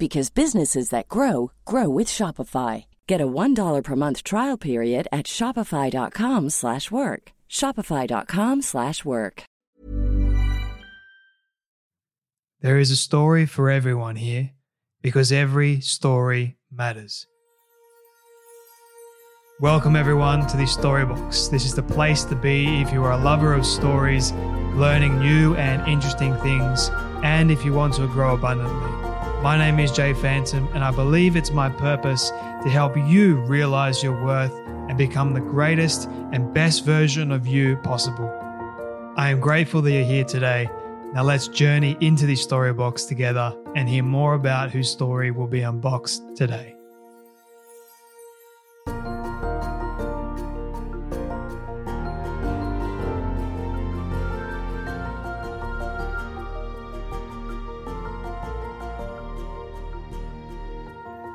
because businesses that grow grow with Shopify. Get a $1 per month trial period at Shopify.com slash work. Shopify.com slash work. There is a story for everyone here because every story matters. Welcome, everyone, to the Storybox. This is the place to be if you are a lover of stories, learning new and interesting things, and if you want to grow abundantly. My name is Jay Fanton, and I believe it's my purpose to help you realize your worth and become the greatest and best version of you possible. I am grateful that you're here today. Now let's journey into the Storybox together and hear more about whose story will be unboxed today.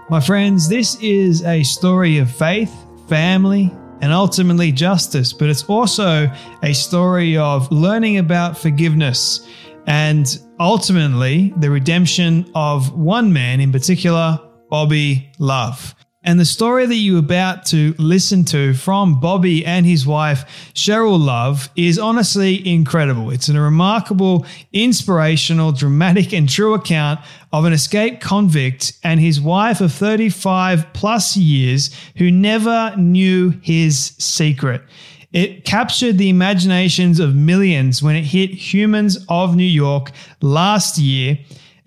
My friends, this is a story of faith, family, and ultimately justice, but it's also a story of learning about forgiveness and ultimately the redemption of one man in particular, Bobby Love. And the story that you're about to listen to from Bobby and his wife, Cheryl Love, is honestly incredible. It's a remarkable, inspirational, dramatic, and true account of an escaped convict and his wife of 35 plus years who never knew his secret. It captured the imaginations of millions when it hit humans of New York last year.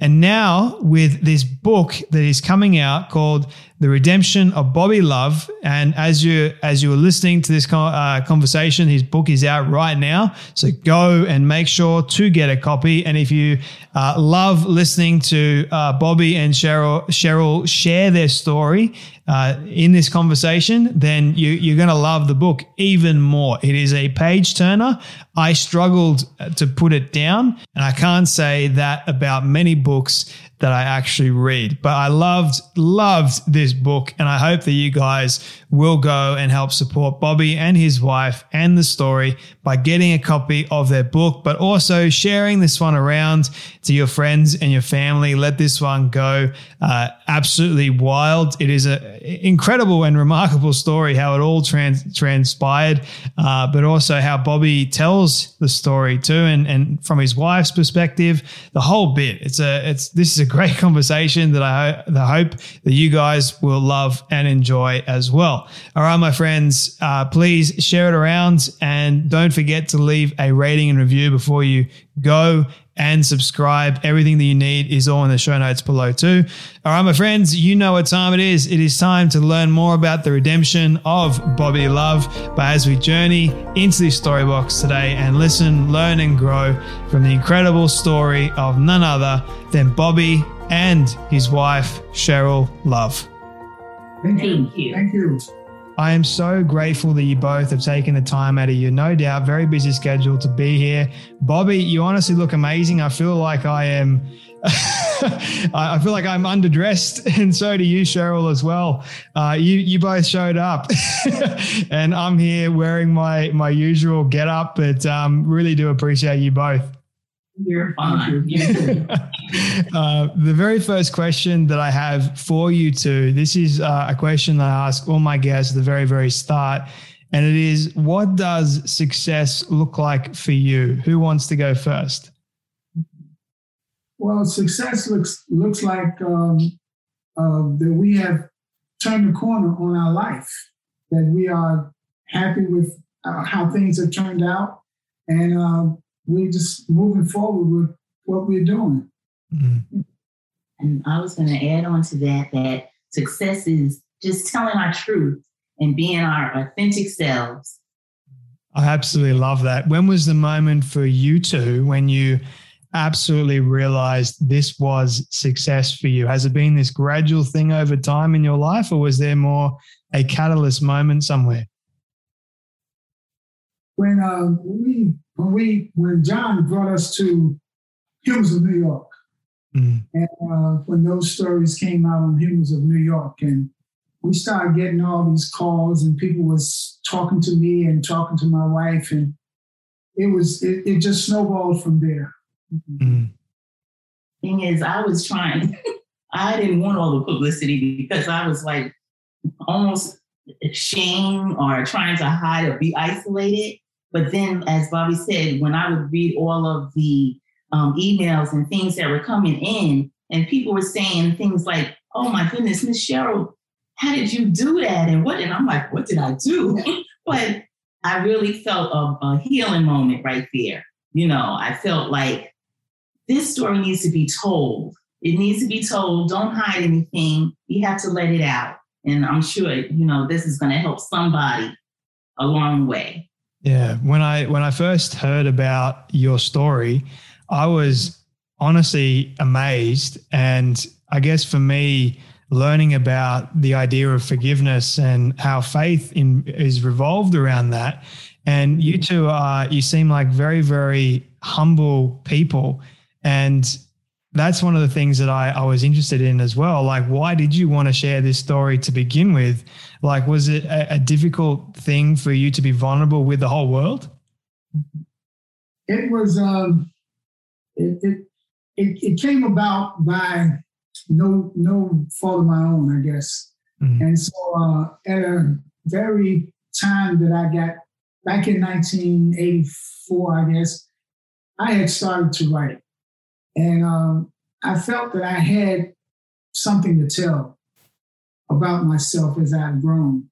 And now, with this book that is coming out called the redemption of Bobby Love. And as you as you were listening to this uh, conversation, his book is out right now. So go and make sure to get a copy. And if you uh, love listening to uh, Bobby and Cheryl Cheryl share their story uh, in this conversation, then you, you're going to love the book even more. It is a page turner. I struggled to put it down, and I can't say that about many books that I actually read. But I loved, loved this book. And I hope that you guys will go and help support Bobby and his wife and the story by getting a copy of their book, but also sharing this one around to your friends and your family. Let this one go uh, absolutely wild. It is an incredible and remarkable story how it all trans- transpired, uh, but also how Bobby tells the story too, and, and from his wife's perspective, the whole bit. It's a it's this is a great conversation that I, I hope that you guys will love and enjoy as well. All right, my friends, uh, please share it around and don't forget to leave a rating and review before you go and subscribe. Everything that you need is all in the show notes below too. All right, my friends, you know what time it is. It is time to learn more about the redemption of Bobby Love. But as we journey into this story box today and listen, learn, and grow from the incredible story of none other than Bobby and his wife, Cheryl Love. Thank you. Thank you. I am so grateful that you both have taken the time out of your no doubt very busy schedule to be here. Bobby, you honestly look amazing. I feel like I am. I feel like I'm underdressed, and so do you, Cheryl, as well. Uh, you you both showed up, and I'm here wearing my my usual get up, but um, really do appreciate you both. You're fine. uh, the very first question that I have for you two, this is uh, a question that I ask all my guests at the very, very start. And it is, what does success look like for you? Who wants to go first? Well, success looks looks like um, uh, that we have turned the corner on our life, that we are happy with uh, how things have turned out, and uh, we're just moving forward with what we're doing. Mm-hmm. And I was going to add on to that that success is just telling our truth and being our authentic selves. I absolutely love that. When was the moment for you two when you absolutely realized this was success for you? Has it been this gradual thing over time in your life, or was there more a catalyst moment somewhere? When uh, we when we when John brought us to Humans of New York, mm. and uh, when those stories came out on Humans of New York, and we started getting all these calls, and people was talking to me and talking to my wife, and it was it, it just snowballed from there. Mm. Thing is, I was trying. I didn't want all the publicity because I was like almost ashamed or trying to hide or be isolated. But then, as Bobby said, when I would read all of the um, emails and things that were coming in, and people were saying things like, "Oh my goodness, Miss Cheryl, how did you do that?" and what? And I'm like, "What did I do?" but I really felt a, a healing moment right there. You know, I felt like this story needs to be told. It needs to be told. Don't hide anything. You have to let it out. And I'm sure, you know, this is going to help somebody along the way. Yeah. When I when I first heard about your story, I was honestly amazed. And I guess for me, learning about the idea of forgiveness and how faith in, is revolved around that. And you two are, you seem like very, very humble people. And that's one of the things that I, I was interested in as well. Like, why did you want to share this story to begin with? Like, was it a, a difficult thing for you to be vulnerable with the whole world? It was, um, it, it, it, it came about by no, no fault of my own, I guess. Mm-hmm. And so, uh, at a very time that I got back in 1984, I guess, I had started to write. And um, I felt that I had something to tell about myself as I've grown.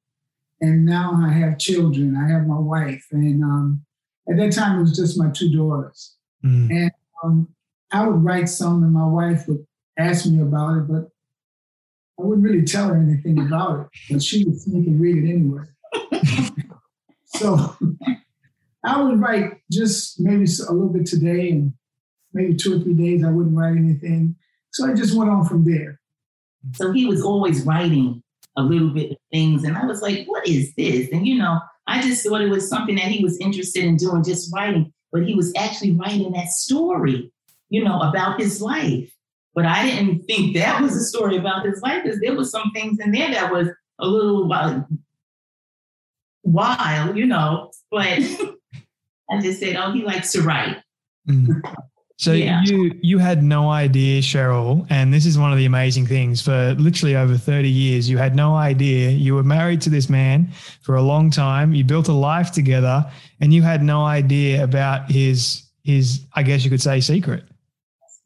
And now I have children, I have my wife. And um, at that time, it was just my two daughters. Mm. And um, I would write some, and my wife would ask me about it, but I wouldn't really tell her anything about it. But she would sneak and read it anyway. so I would write just maybe a little bit today and maybe two or three days I wouldn't write anything. So I just went on from there. So he was always writing a little bit of things. And I was like, what is this? And, you know, I just thought it was something that he was interested in doing, just writing. But he was actually writing that story, you know, about his life. But I didn't think that was a story about his life because there was some things in there that was a little uh, wild, you know. But I just said, oh, he likes to write. Mm. So yeah. you you had no idea, Cheryl, and this is one of the amazing things. For literally over thirty years, you had no idea. You were married to this man for a long time. You built a life together, and you had no idea about his his. I guess you could say secret.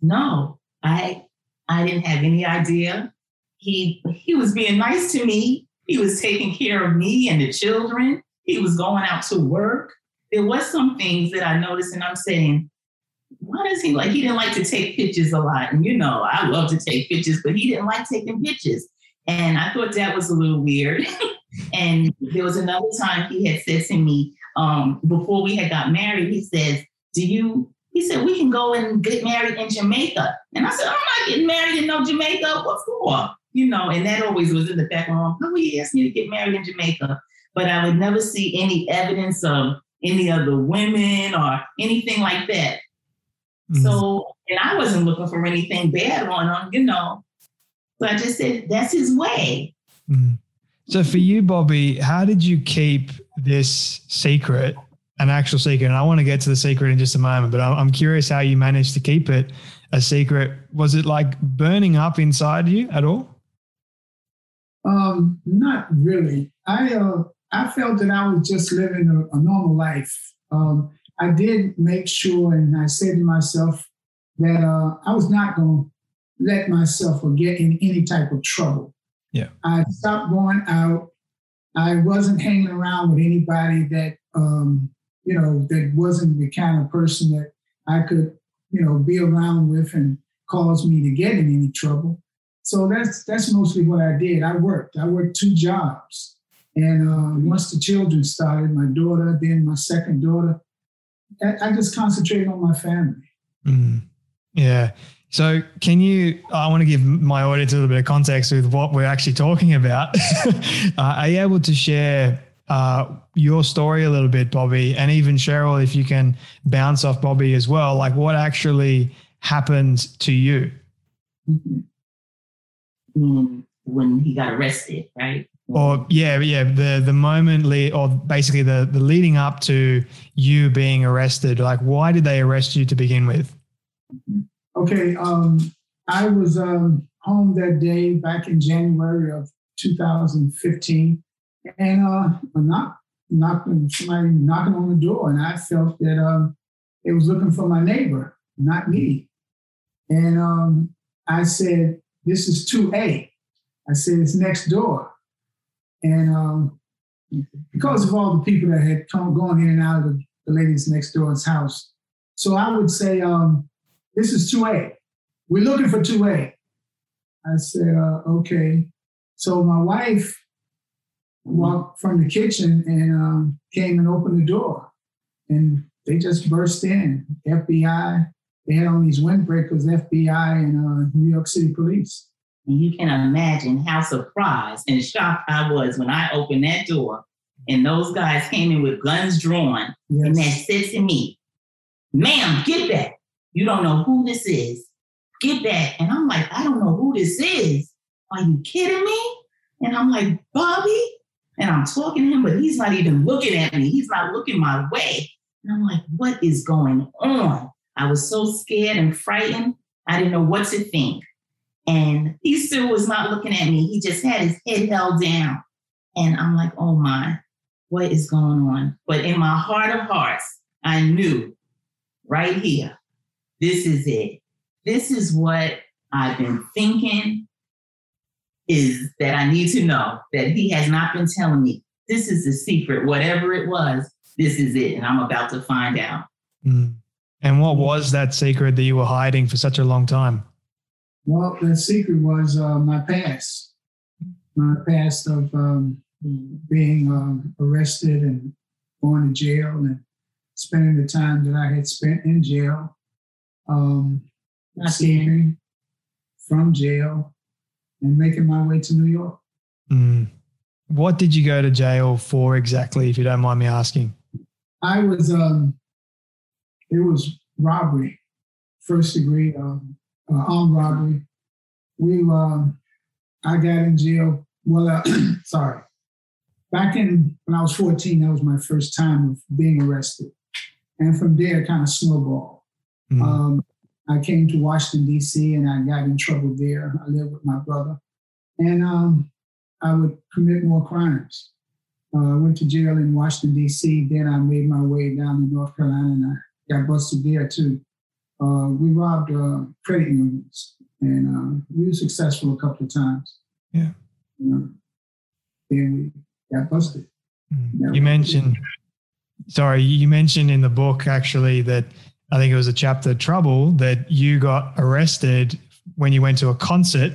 No, I I didn't have any idea. He he was being nice to me. He was taking care of me and the children. He was going out to work. There was some things that I noticed, and I'm saying why does he like? He didn't like to take pictures a lot. And you know, I love to take pictures, but he didn't like taking pictures. And I thought that was a little weird. and there was another time he had said to me, um, before we had got married, he says, Do you, he said, we can go and get married in Jamaica. And I said, I'm not getting married in no Jamaica. What for? You know, and that always was in the back of my mind. He asked me to get married in Jamaica. But I would never see any evidence of any other women or anything like that. Mm-hmm. So, and I wasn't looking for anything bad on him, you know. But I just said, that's his way. Mm-hmm. So, for you, Bobby, how did you keep this secret, an actual secret? And I want to get to the secret in just a moment, but I'm curious how you managed to keep it a secret. Was it like burning up inside you at all? Um, not really. I uh, I felt that I was just living a, a normal life. Um, I did make sure, and I said to myself that uh, I was not going to let myself get in any type of trouble. Yeah. I stopped going out. I wasn't hanging around with anybody that, um, you know, that wasn't the kind of person that I could, you know, be around with and cause me to get in any trouble. So that's that's mostly what I did. I worked. I worked two jobs. And uh, once the children started, my daughter, then my second daughter, I, just concentrated on my family. Mm. Yeah. So, can you? I want to give my audience a little bit of context with what we're actually talking about. uh, are you able to share uh, your story a little bit, Bobby, and even Cheryl, if you can bounce off Bobby as well? Like, what actually happened to you? Mm-hmm. When he got arrested, right? Or yeah, yeah, the the moment le- or basically the the leading up to you being arrested. Like, why did they arrest you to begin with? Okay, um, I was um, home that day back in January of 2015, and uh, knock, knocking somebody knocking on the door, and I felt that um, it was looking for my neighbor, not me. And um, I said, "This is 2A." I said, "It's next door." And um, because of all the people that had come going in and out of the ladies next door's house. So I would say, um, this is 2A. We're looking for 2A. I said, uh, okay. So my wife walked from the kitchen and um, came and opened the door. And they just burst in. FBI, they had on these windbreakers, FBI and uh, New York City police. And you can imagine how surprised and shocked I was when I opened that door and those guys came in with guns drawn yes. and that said to me, ma'am, get back. You don't know who this is. Get back. And I'm like, I don't know who this is. Are you kidding me? And I'm like, Bobby? And I'm talking to him, but he's not even looking at me. He's not looking my way. And I'm like, what is going on? I was so scared and frightened. I didn't know what to think. And he still was not looking at me. He just had his head held down. And I'm like, oh my, what is going on? But in my heart of hearts, I knew right here, this is it. This is what I've been thinking is that I need to know that he has not been telling me. This is the secret, whatever it was, this is it. And I'm about to find out. Mm. And what was that secret that you were hiding for such a long time? Well, the secret was uh, my past, my past of um, being um, arrested and going to jail and spending the time that I had spent in jail, um, escaping from jail, and making my way to New York. Mm. What did you go to jail for exactly, if you don't mind me asking? I was, um, it was robbery, first degree um, uh, armed robbery. We, um, I got in jail. Well, uh, sorry. Back in when I was 14, that was my first time of being arrested, and from there, kind of snowballed. Mm. Um, I came to Washington D.C. and I got in trouble there. I lived with my brother, and um, I would commit more crimes. Uh, I went to jail in Washington D.C. Then I made my way down to North Carolina, and I got busted there too uh, we robbed uh, credit unions, and uh, we were successful a couple of times. Yeah. You know, then we got busted. Mm. You mentioned, sorry, you mentioned in the book actually that I think it was a chapter trouble that you got arrested when you went to a concert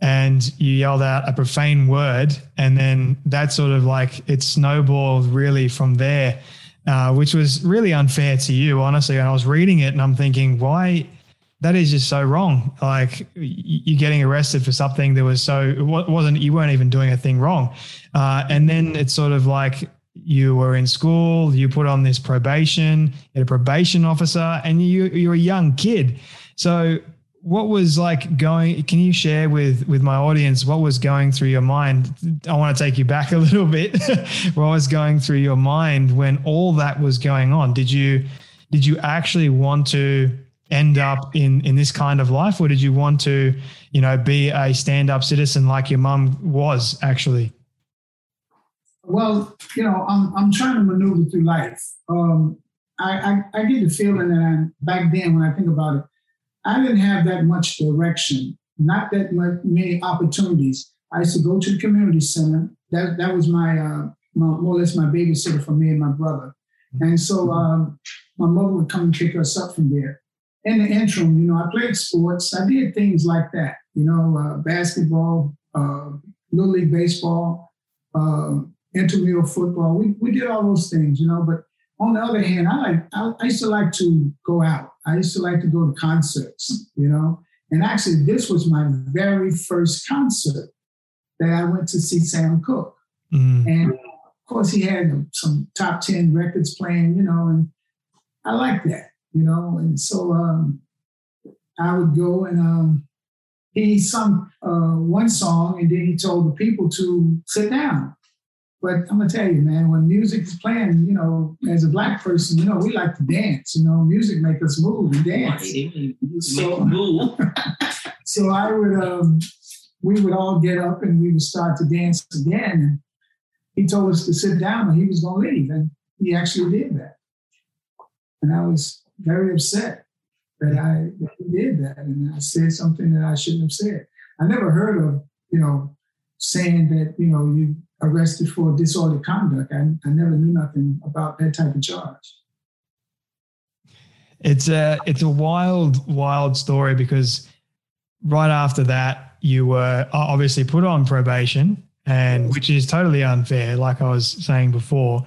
and you yelled out a profane word and then that sort of like it snowballed really from there uh, which was really unfair to you, honestly. And I was reading it and I'm thinking, why? That is just so wrong. Like you're getting arrested for something that was so it wasn't you weren't even doing a thing wrong, uh, and then it's sort of like you were in school, you put on this probation, you're a probation officer, and you you're a young kid. So what was like going can you share with with my audience what was going through your mind? I want to take you back a little bit. What was going through your mind when all that was going on? Did you did you actually want to end up in in this kind of life or did you want to you know be a stand-up citizen like your mum was actually? Well you know i'm, I'm trying to maneuver through life. Um, I, I, I get the feeling that I'm, back then when i think about it I didn't have that much direction, not that much, many opportunities. I used to go to the community center. That that was my, uh, my more or less my babysitter for me and my brother. And so um, my mother would come and pick us up from there. in the interim, you know, I played sports. I did things like that, you know, uh, basketball, uh, little league baseball, uh, intramural football. We we did all those things, you know. But on the other hand, I like I, I used to like to go out. I used to like to go to concerts, you know. And actually, this was my very first concert that I went to see Sam Cooke. Mm. And of course, he had some top 10 records playing, you know, and I like that, you know. And so um, I would go and um, he sung uh, one song and then he told the people to sit down. But I'm gonna tell you, man, when music is playing, you know, as a black person, you know, we like to dance. You know, music make us move and dance. So, so I would, um, we would all get up and we would start to dance again. And he told us to sit down and he was gonna leave, and he actually did that. And I was very upset that I that he did that, and I said something that I shouldn't have said. I never heard of, you know, saying that you know you arrested for disorderly conduct. I, I never knew nothing about that type of charge. It's a it's a wild wild story because right after that you were obviously put on probation and which is totally unfair like I was saying before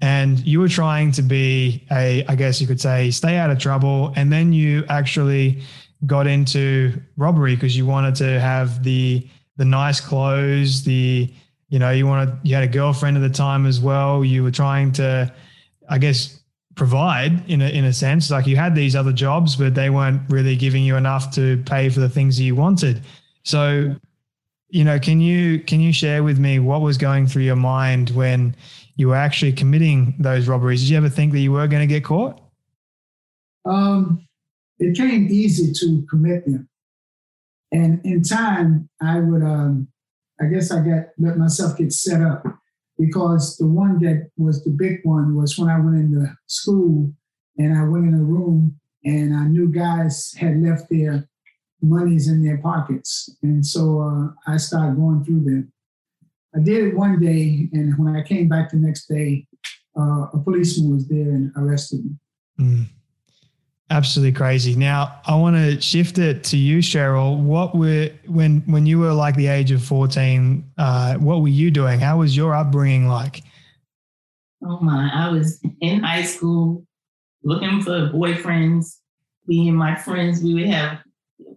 and you were trying to be a I guess you could say stay out of trouble and then you actually got into robbery because you wanted to have the the nice clothes the you know you wanted you had a girlfriend at the time as well. You were trying to i guess provide in a, in a sense. Like you had these other jobs but they weren't really giving you enough to pay for the things that you wanted. So you know can you can you share with me what was going through your mind when you were actually committing those robberies? Did you ever think that you were going to get caught? Um it came easy to commit them. And in time i would um I guess I got let myself get set up because the one that was the big one was when I went into school and I went in a room and I knew guys had left their monies in their pockets. And so uh, I started going through them. I did it one day, and when I came back the next day, uh, a policeman was there and arrested me. Mm. Absolutely crazy. Now I want to shift it to you, Cheryl. What were when when you were like the age of fourteen? Uh, what were you doing? How was your upbringing like? Oh my! I was in high school looking for boyfriends. Me and my friends, we would have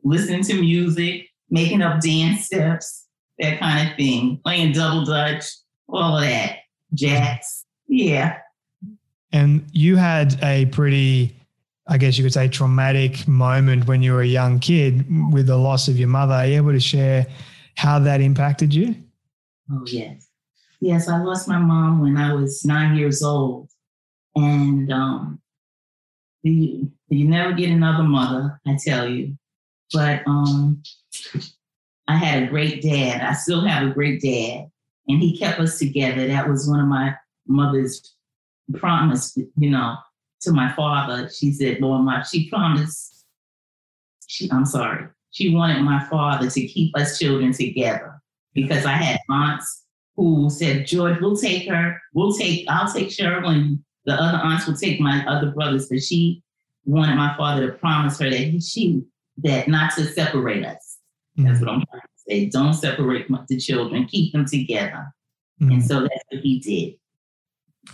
listen to music, making up dance steps, that kind of thing, playing double dutch, all of that, jacks. Yeah. And you had a pretty I guess you could say, traumatic moment when you were a young kid with the loss of your mother. Are you able to share how that impacted you? Oh, yes. Yes, I lost my mom when I was nine years old. And um, you, you never get another mother, I tell you. But um, I had a great dad. I still have a great dad. And he kept us together. That was one of my mother's promise, you know, to my father, she said, Lord, my, she promised, she, I'm sorry, she wanted my father to keep us children together because I had aunts who said, George, we'll take her, we'll take, I'll take Cheryl and the other aunts will take my other brothers, but she wanted my father to promise her that she, that not to separate us. Mm-hmm. That's what I'm trying to say. Don't separate the children, keep them together. Mm-hmm. And so that's what he did.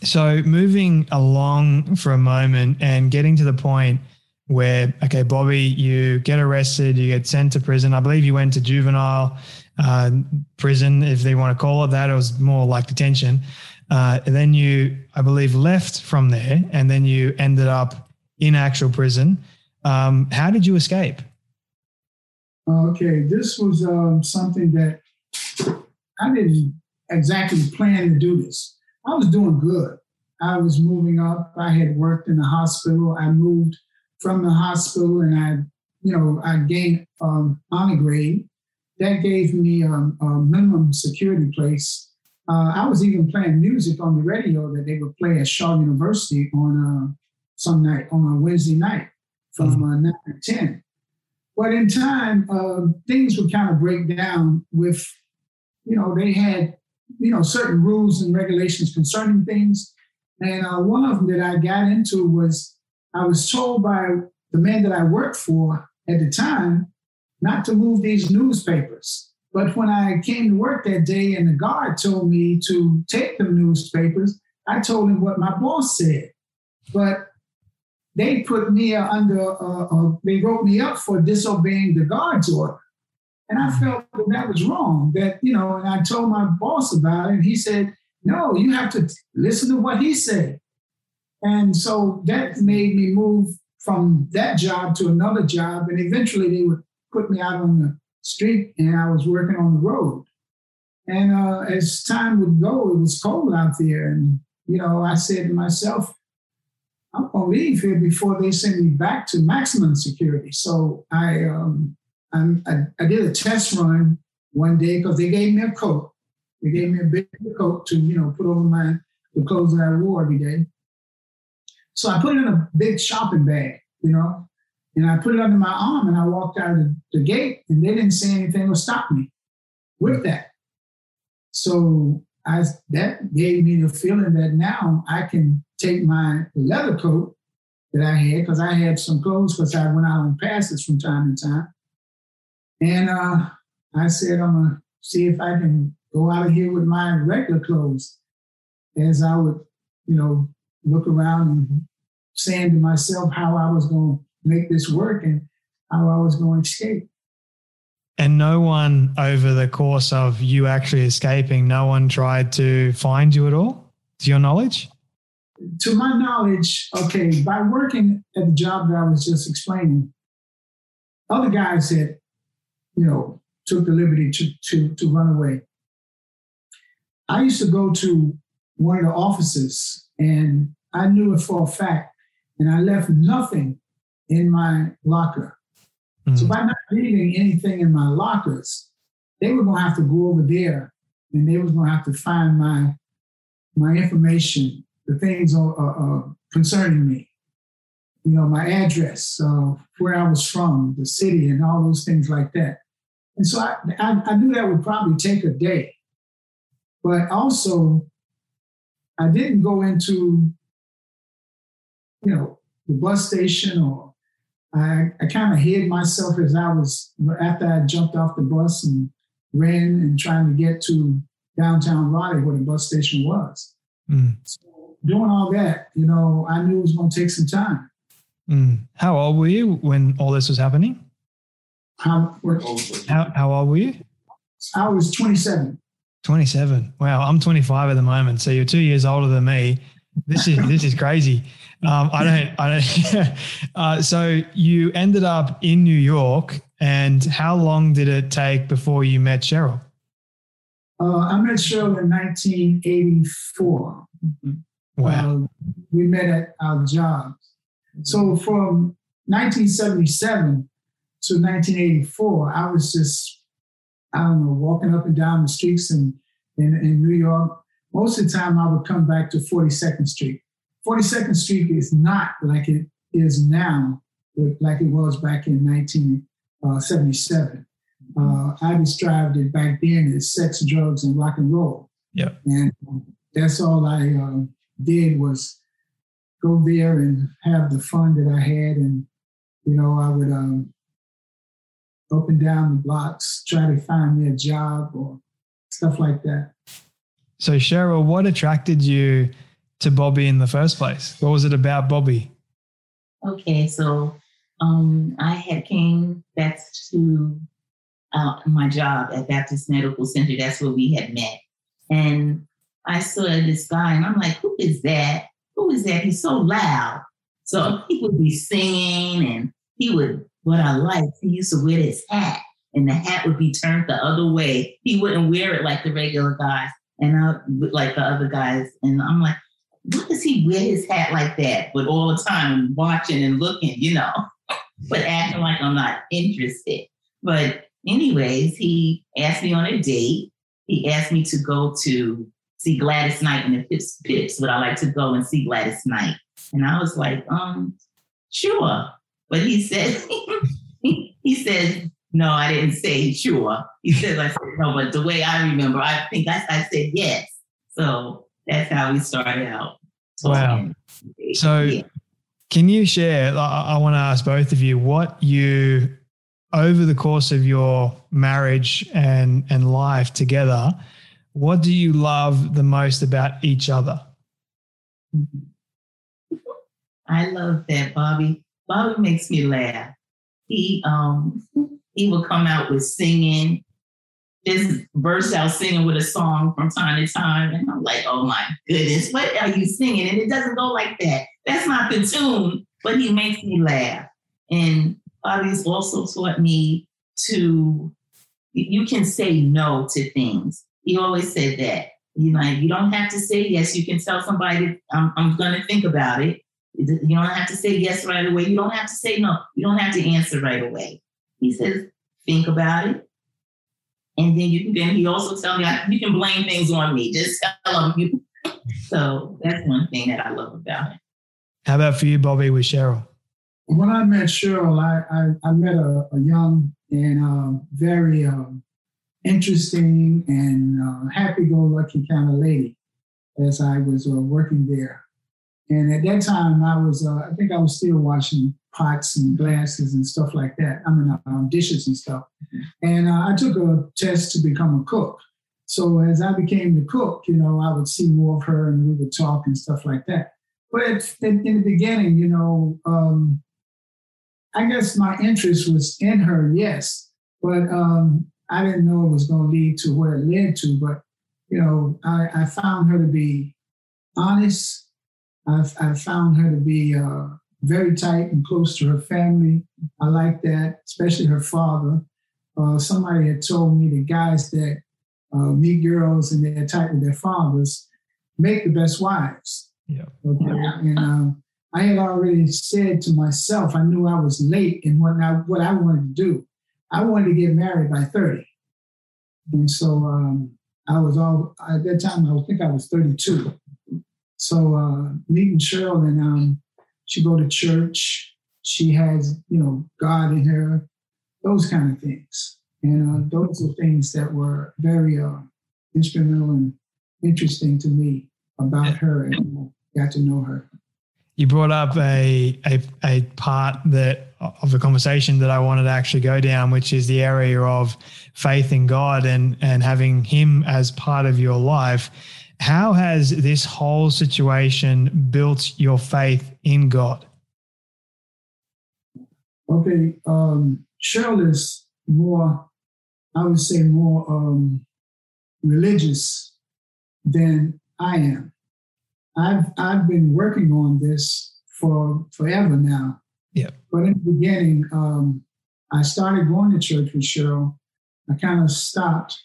So moving along for a moment and getting to the point where, okay, Bobby, you get arrested, you get sent to prison. I believe you went to juvenile uh, prison, if they want to call it that. It was more like detention. Uh, and then you, I believe, left from there, and then you ended up in actual prison. Um, how did you escape? Okay, this was um, something that I didn't exactly plan to do this. I was doing good. I was moving up. I had worked in the hospital. I moved from the hospital and I, you know, I gained um, honor grade. That gave me a, a minimum security place. Uh, I was even playing music on the radio that they would play at Shaw University on uh, some night, on a Wednesday night from mm-hmm. uh, 9 to 10. But in time, uh, things would kind of break down with, you know, they had you know, certain rules and regulations concerning things. And uh, one of them that I got into was I was told by the man that I worked for at the time not to move these newspapers. But when I came to work that day and the guard told me to take the newspapers, I told him what my boss said. But they put me under, uh, uh, they wrote me up for disobeying the guard's order. And I felt that, that was wrong. That, you know, and I told my boss about it, and he said, no, you have to listen to what he said. And so that made me move from that job to another job. And eventually they would put me out on the street and I was working on the road. And uh, as time would go, it was cold out there. And, you know, I said to myself, I'm going to leave here before they send me back to maximum security. So I, um, Um, I, I did a test run one day because they gave me a coat. They gave me a big coat to, you know, put over my the clothes that I wore every day. So I put it in a big shopping bag, you know, and I put it under my arm and I walked out of the, the gate and they didn't say anything or stop me with that. So I that gave me the feeling that now I can take my leather coat that I had because I had some clothes because I went out on passes from time to time, and uh, I said I'm gonna see if I can go out of here with my regular clothes, as I would, you know, look around and saying to myself how I was going to make this work and how I was going to escape. And no one over the course of you actually escaping, no one tried to find you at all, to your knowledge? To my knowledge, okay, by working at the job that I was just explaining, other guys had, you know, took the liberty to, to, to run away. I used to go to one of the offices and I knew it for a fact, and I left nothing in my locker. Mm-hmm. So by not leaving anything in my lockers, they were going to have to go over there, and they was going to have to find my my information, the things uh, uh, concerning me. You know, my address, uh, where I was from, the city, and all those things like that. And so I, I, I knew that would probably take a day. But also, I didn't go into you know, the bus station or I, I kind of hid myself as I was after I jumped off the bus and ran and trying to get to downtown Raleigh where the bus station was. Mm. So doing all that, you know, I knew it was going to take some time. Mm. How old were you when all this was happening? How, how, how old were you? I was 27. 27. Wow, I'm 25 at the moment. So you're two years older than me. This is this is crazy. Um, I don't. I don't. uh, so you ended up in New York, and how long did it take before you met Cheryl? Uh, I met Cheryl in 1984. Wow. Uh, we met at our jobs. So from 1977 to 1984, I was just, I don't know, walking up and down the streets in, in, in New York. Most of the time, I would come back to 42nd Street 42nd Street is not like it is now, like it was back in 1977. Uh, I described it back then as sex, drugs, and rock and roll. Yeah. And that's all I uh, did was go there and have the fun that I had. And, you know, I would um, up and down the blocks, try to find me a job or stuff like that. So, Cheryl, what attracted you to Bobby in the first place? What was it about Bobby? Okay, so um, I had came back to uh, my job at Baptist Medical Center. That's where we had met, and I saw this guy, and I'm like, "Who is that? Who is that? He's so loud." So he would be singing, and he would. What I liked, he used to wear his hat, and the hat would be turned the other way. He wouldn't wear it like the regular guys, and I like the other guys. And I'm like, why does he wear his hat like that, but all the time watching and looking, you know, but acting like I'm not interested. But anyways, he asked me on a date. He asked me to go to see Gladys Knight in the Pips Pips. Would I like to go and see Gladys Knight? And I was like, um, sure. But he said, he said, no, I didn't say sure. He says, I said, no, but the way I remember, I think I, I said yes. So that's how we started out. Wow. So, yeah. Can you share? I, I want to ask both of you what you, over the course of your marriage and, and life together, what do you love the most about each other? I love that Bobby. Bobby makes me laugh. He um he will come out with singing, just burst out singing with a song from time to time, and I'm like, oh my goodness, what are you singing? And it doesn't go like that. That's not the tune, but he makes me laugh. And Bobby's also taught me to you can say no to things. He always said that. You like you don't have to say yes. You can tell somebody I'm, I'm going to think about it. You don't have to say yes right away. You don't have to say no. You don't have to answer right away. He says, think about it. And then you can then he also tell me you can blame things on me. Just tell him you. So that's one thing that I love about it. How about for you, Bobby, with Cheryl? When I met Cheryl, I, I, I met a, a, young and uh, very uh, interesting and uh, happy-go-lucky kind of lady as I was uh, working there. And at that time, I was, uh, I think I was still washing pots and glasses and stuff like that. I mean, um, dishes and stuff. And uh, I took a test to become a cook. So as I became the cook, you know, I would see more of her and we would talk and stuff like that. But in, in the beginning, you know, um, I guess my interest was in her, yes, but um, I didn't know it was going to lead to where it led to. But you know, I, I found her to be honest I've found her to be uh, very tight and close to her family. I like that, especially her father. Uh, somebody had told me the guys that uh, meet girls and they're tight with their fathers make the best wives. Yeah. Okay. And um, I had already said to myself, I knew I was late in what I, what I wanted to do. I wanted to get married by 30. And so um, I was all, at that time, I think I was 32. So uh, meeting Cheryl and um, she go to church. She has, you know, God in her, those kind of things. And uh, those are things that were very uh, instrumental and interesting to me about her and got to know her. You brought up a, a, a part that of the conversation that I wanted to actually go down, which is the area of faith in God and and having Him as part of your life. How has this whole situation built your faith in God? Okay, um, Cheryl is more, I would say, more um, religious than I am. I've I've been working on this for forever now. Yeah. But in the beginning, um, I started going to church with Cheryl. I kind of stopped,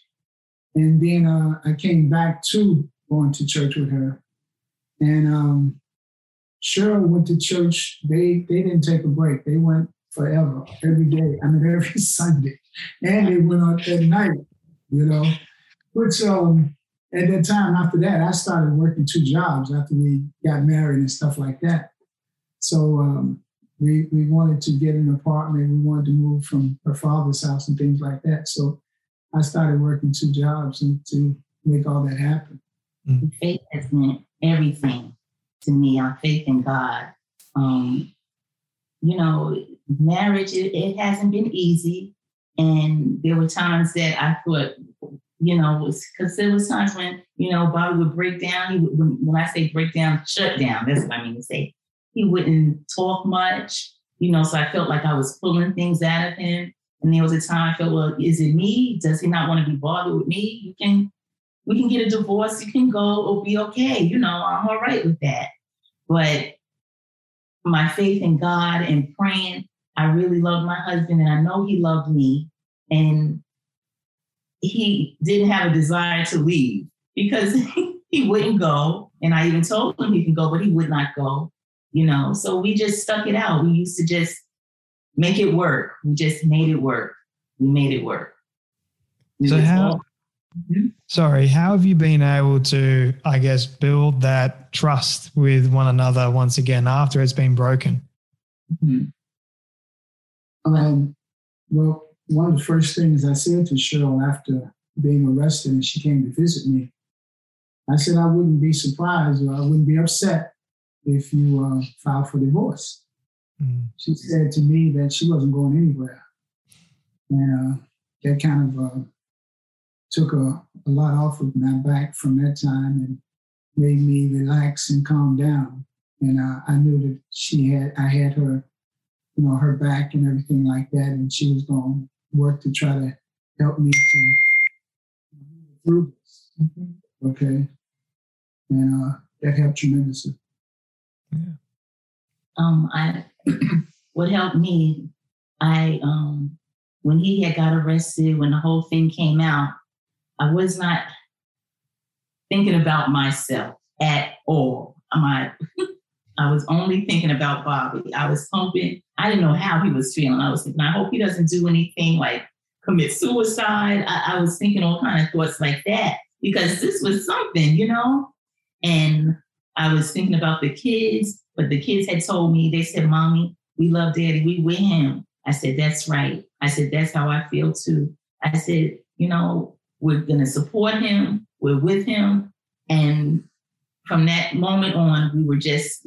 and then uh, I came back to going to church with her. And um, Cheryl went to church. They they didn't take a break. They went forever, every day. I mean, every Sunday, and they went on at night. You know, which um, at that time after that, I started working two jobs after we got married and stuff like that. So um, we we wanted to get an apartment. We wanted to move from her father's house and things like that. So I started working two jobs and to make all that happen. Mm-hmm. Faith has meant everything to me. Our faith in God. Um, you know, marriage, it, it hasn't been easy. And there were times that I thought, you know, because there was times when, you know, Bobby would break down. He would, when, when I say break down, shut down. That's what I mean to say. He wouldn't talk much, you know, so I felt like I was pulling things out of him. And there was a time I felt, well, is it me? Does he not want to be bothered with me? You can we can get a divorce, you can go, it'll be okay. You know, I'm all right with that. But my faith in God and praying, I really love my husband and I know he loved me. And he didn't have a desire to leave because he wouldn't go. And I even told him he can go, but he would not go, you know. So we just stuck it out. We used to just make it work. We just made it work. We made it work. We so how. Sorry, how have you been able to, I guess, build that trust with one another once again after it's been broken? Mm-hmm. Um, well, one of the first things I said to Cheryl after being arrested and she came to visit me, I said I wouldn't be surprised or I wouldn't be upset if you uh, file for divorce. Mm. She said to me that she wasn't going anywhere. And uh, that kind of uh, took a, a lot off of my back from that time and made me relax and calm down. And uh, I knew that she had, I had her, you know, her back and everything like that. And she was going to work to try to help me to through this. Mm-hmm. Okay. And uh, that helped tremendously. Yeah. Um, I, what helped me, I, um, when he had got arrested, when the whole thing came out, I was not thinking about myself at all. My, I was only thinking about Bobby. I was hoping, I didn't know how he was feeling. I was thinking, I hope he doesn't do anything like commit suicide. I, I was thinking all kind of thoughts like that because this was something, you know? And I was thinking about the kids, but the kids had told me, they said, Mommy, we love daddy, we with him. I said, That's right. I said, That's how I feel too. I said, You know, we're going to support him. We're with him. And from that moment on, we were just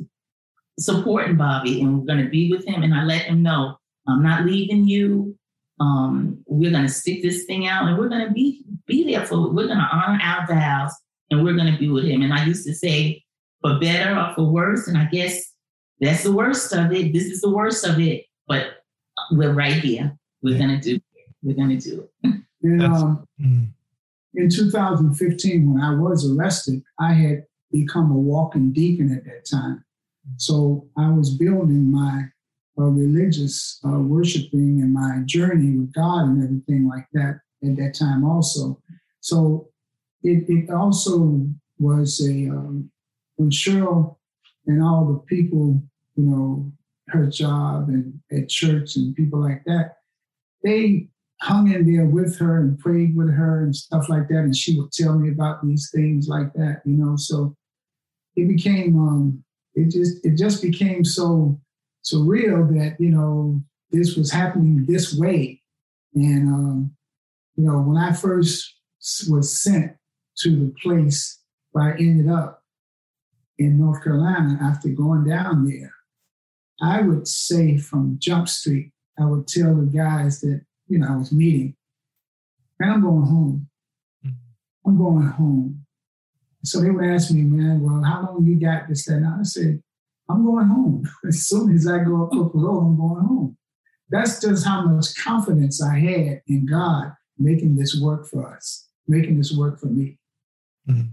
supporting Bobby and we're going to be with him. And I let him know, I'm not leaving you. Um, we're going to stick this thing out and we're going to be, be there for, we're going to honor our vows and we're going to be with him. And I used to say, for better or for worse. And I guess that's the worst of it. This is the worst of it. But we're right here. We're going to do it. We're going to do it. And, um, mm in 2015, when I was arrested, I had become a walking deacon at that time. So I was building my uh, religious uh, worshiping and my journey with God and everything like that at that time also. So it, it also was a, um, when Cheryl and all the people, you know, her job and at church and people like that, they hung in there with her and prayed with her and stuff like that. And she would tell me about these things like that, you know. So it became um it just it just became so surreal that, you know, this was happening this way. And um, you know, when I first was sent to the place where I ended up in North Carolina after going down there, I would say from Jump Street, I would tell the guys that you know, I was meeting. And I'm going home. Mm-hmm. I'm going home. So they would ask me, man, well, how long you got this, that? And I said, I'm going home. As soon as I go up the road, I'm going home. That's just how much confidence I had in God making this work for us, making this work for me. Mm.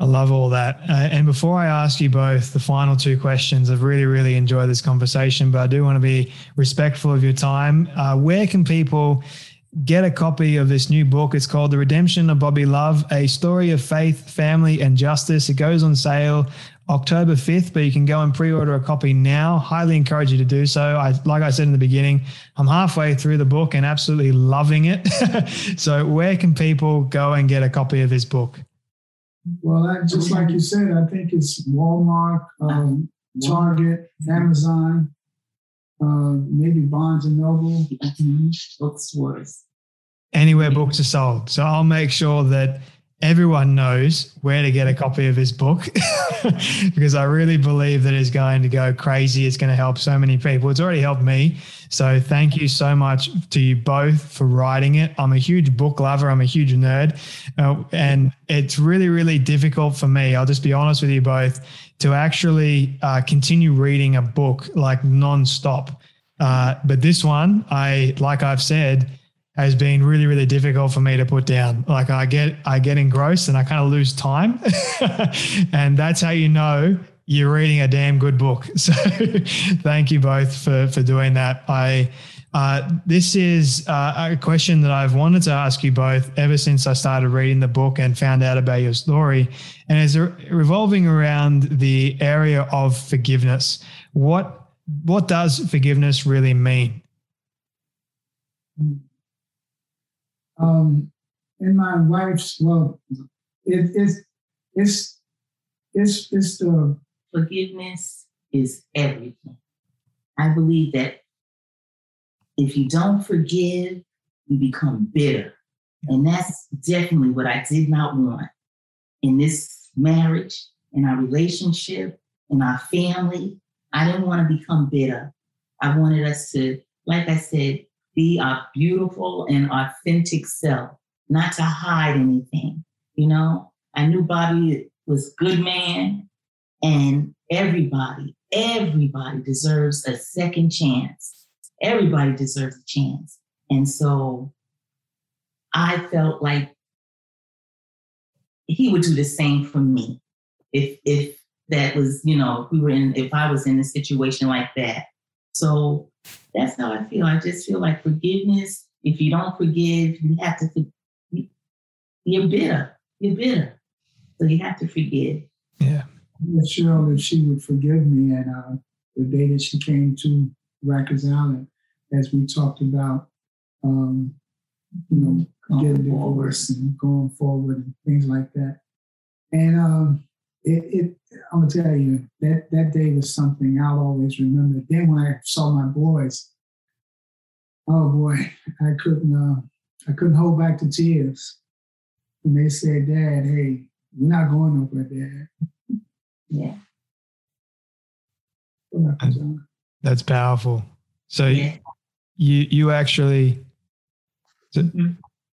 I love all that. Uh, and before I ask you both the final two questions, I've really, really enjoyed this conversation, but I do want to be respectful of your time. Uh, where can people get a copy of this new book? It's called The Redemption of Bobby Love, a story of faith, family, and justice. It goes on sale October 5th, but you can go and pre-order a copy now. Highly encourage you to do so. I, like I said in the beginning, I'm halfway through the book and absolutely loving it. so where can people go and get a copy of this book? Well, I, just like you said, I think it's Walmart, um, Target, Amazon, uh, maybe Barnes and Noble, bookstores. Anywhere books are sold. So I'll make sure that everyone knows where to get a copy of his book because I really believe that it's going to go crazy. It's going to help so many people. It's already helped me. So thank you so much to you both for writing it. I'm a huge book lover. I'm a huge nerd. Uh, and it's really, really difficult for me. I'll just be honest with you both to actually uh, continue reading a book like nonstop. Uh, but this one, I, like I've said, has been really really difficult for me to put down. Like i get i get engrossed and i kind of lose time. And that's how you know you're reading a damn good book. So thank you both for for doing that. I uh, this is uh, a question that I've wanted to ask you both ever since I started reading the book and found out about your story, and is revolving around the area of forgiveness. What what does forgiveness really mean? Um, in my wife's well, it, it's it's it's it's the forgiveness is everything. I believe that if you don't forgive, you become bitter. And that's definitely what I did not want in this marriage, in our relationship. in our family. I didn't want to become bitter. I wanted us to, like I said, be our beautiful and authentic self, not to hide anything. You know, I knew Bobby was good man and everybody, everybody deserves a second chance. Everybody deserves a chance. And so I felt like he would do the same for me if if that was, you know, if we were in if I was in a situation like that. So that's how I feel. I just feel like forgiveness. If you don't forgive, you have to. You're bitter. You're bitter, so you have to forgive. Yeah. I'm sure if she would forgive me, and uh, the day that she came to Rikers Island, as we talked about, um, you know, getting divorced and going forward and things like that. And um, it, it, I'm gonna tell you that that day was something I'll always remember. Then when I saw my boys, oh boy, I couldn't uh, I couldn't hold back the tears. And they said, "Dad, hey, we're not going nowhere, Dad." Yeah. That's powerful. So yeah. you you actually mm-hmm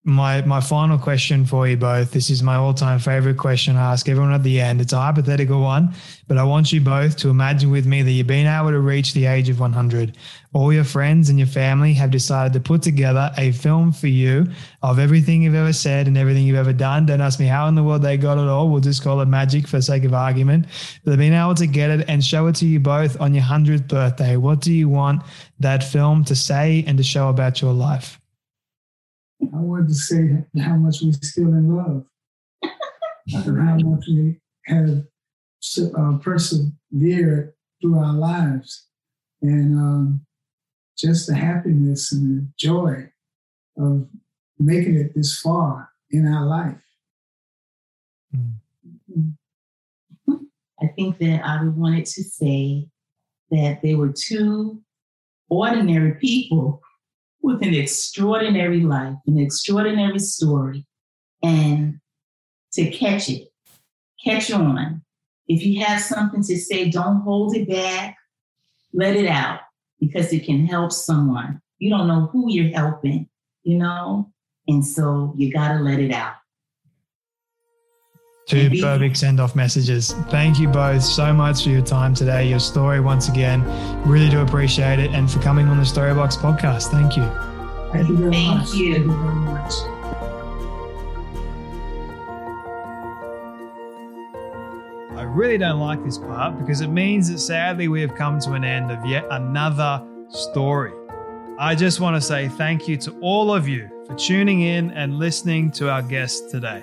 my my final question for you both. This is my all-time favorite question I ask everyone at the end. It's a hypothetical one, but I want you both to imagine with me that you've been able to reach the age of 100. All your friends and your family have decided to put together a film for you of everything you've ever said and everything you've ever done. Don't ask me how in the world they got it all. We'll just call it magic for sake of argument. But they've been able to get it and show it to you both on your 100th birthday. What do you want that film to say and to show about your life? I wanted to say how much we still in love, and how much we have uh, persevered through our lives, and um, just the happiness and the joy of making it this far in our life. Mm-hmm. I think that I would wanted to say that they were two ordinary people with an extraordinary life, an extraordinary story, and to catch it, catch on. If you have something to say, don't hold it back, let it out because it can help someone. You don't know who you're helping, you know? And so you got to let it out. Two perfect send off messages. Thank you both so much for your time today, your story once again. Really do appreciate it. And for coming on the Storybox podcast. Thank you. Thank you very Thank much. You. Thank you very much. I really don't like this part because it means that sadly we have come to an end of yet another story. I just want to say thank you to all of you for tuning in and listening to our guest today.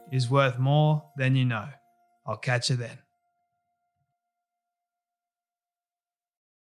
is worth more than you know. I'll catch you then.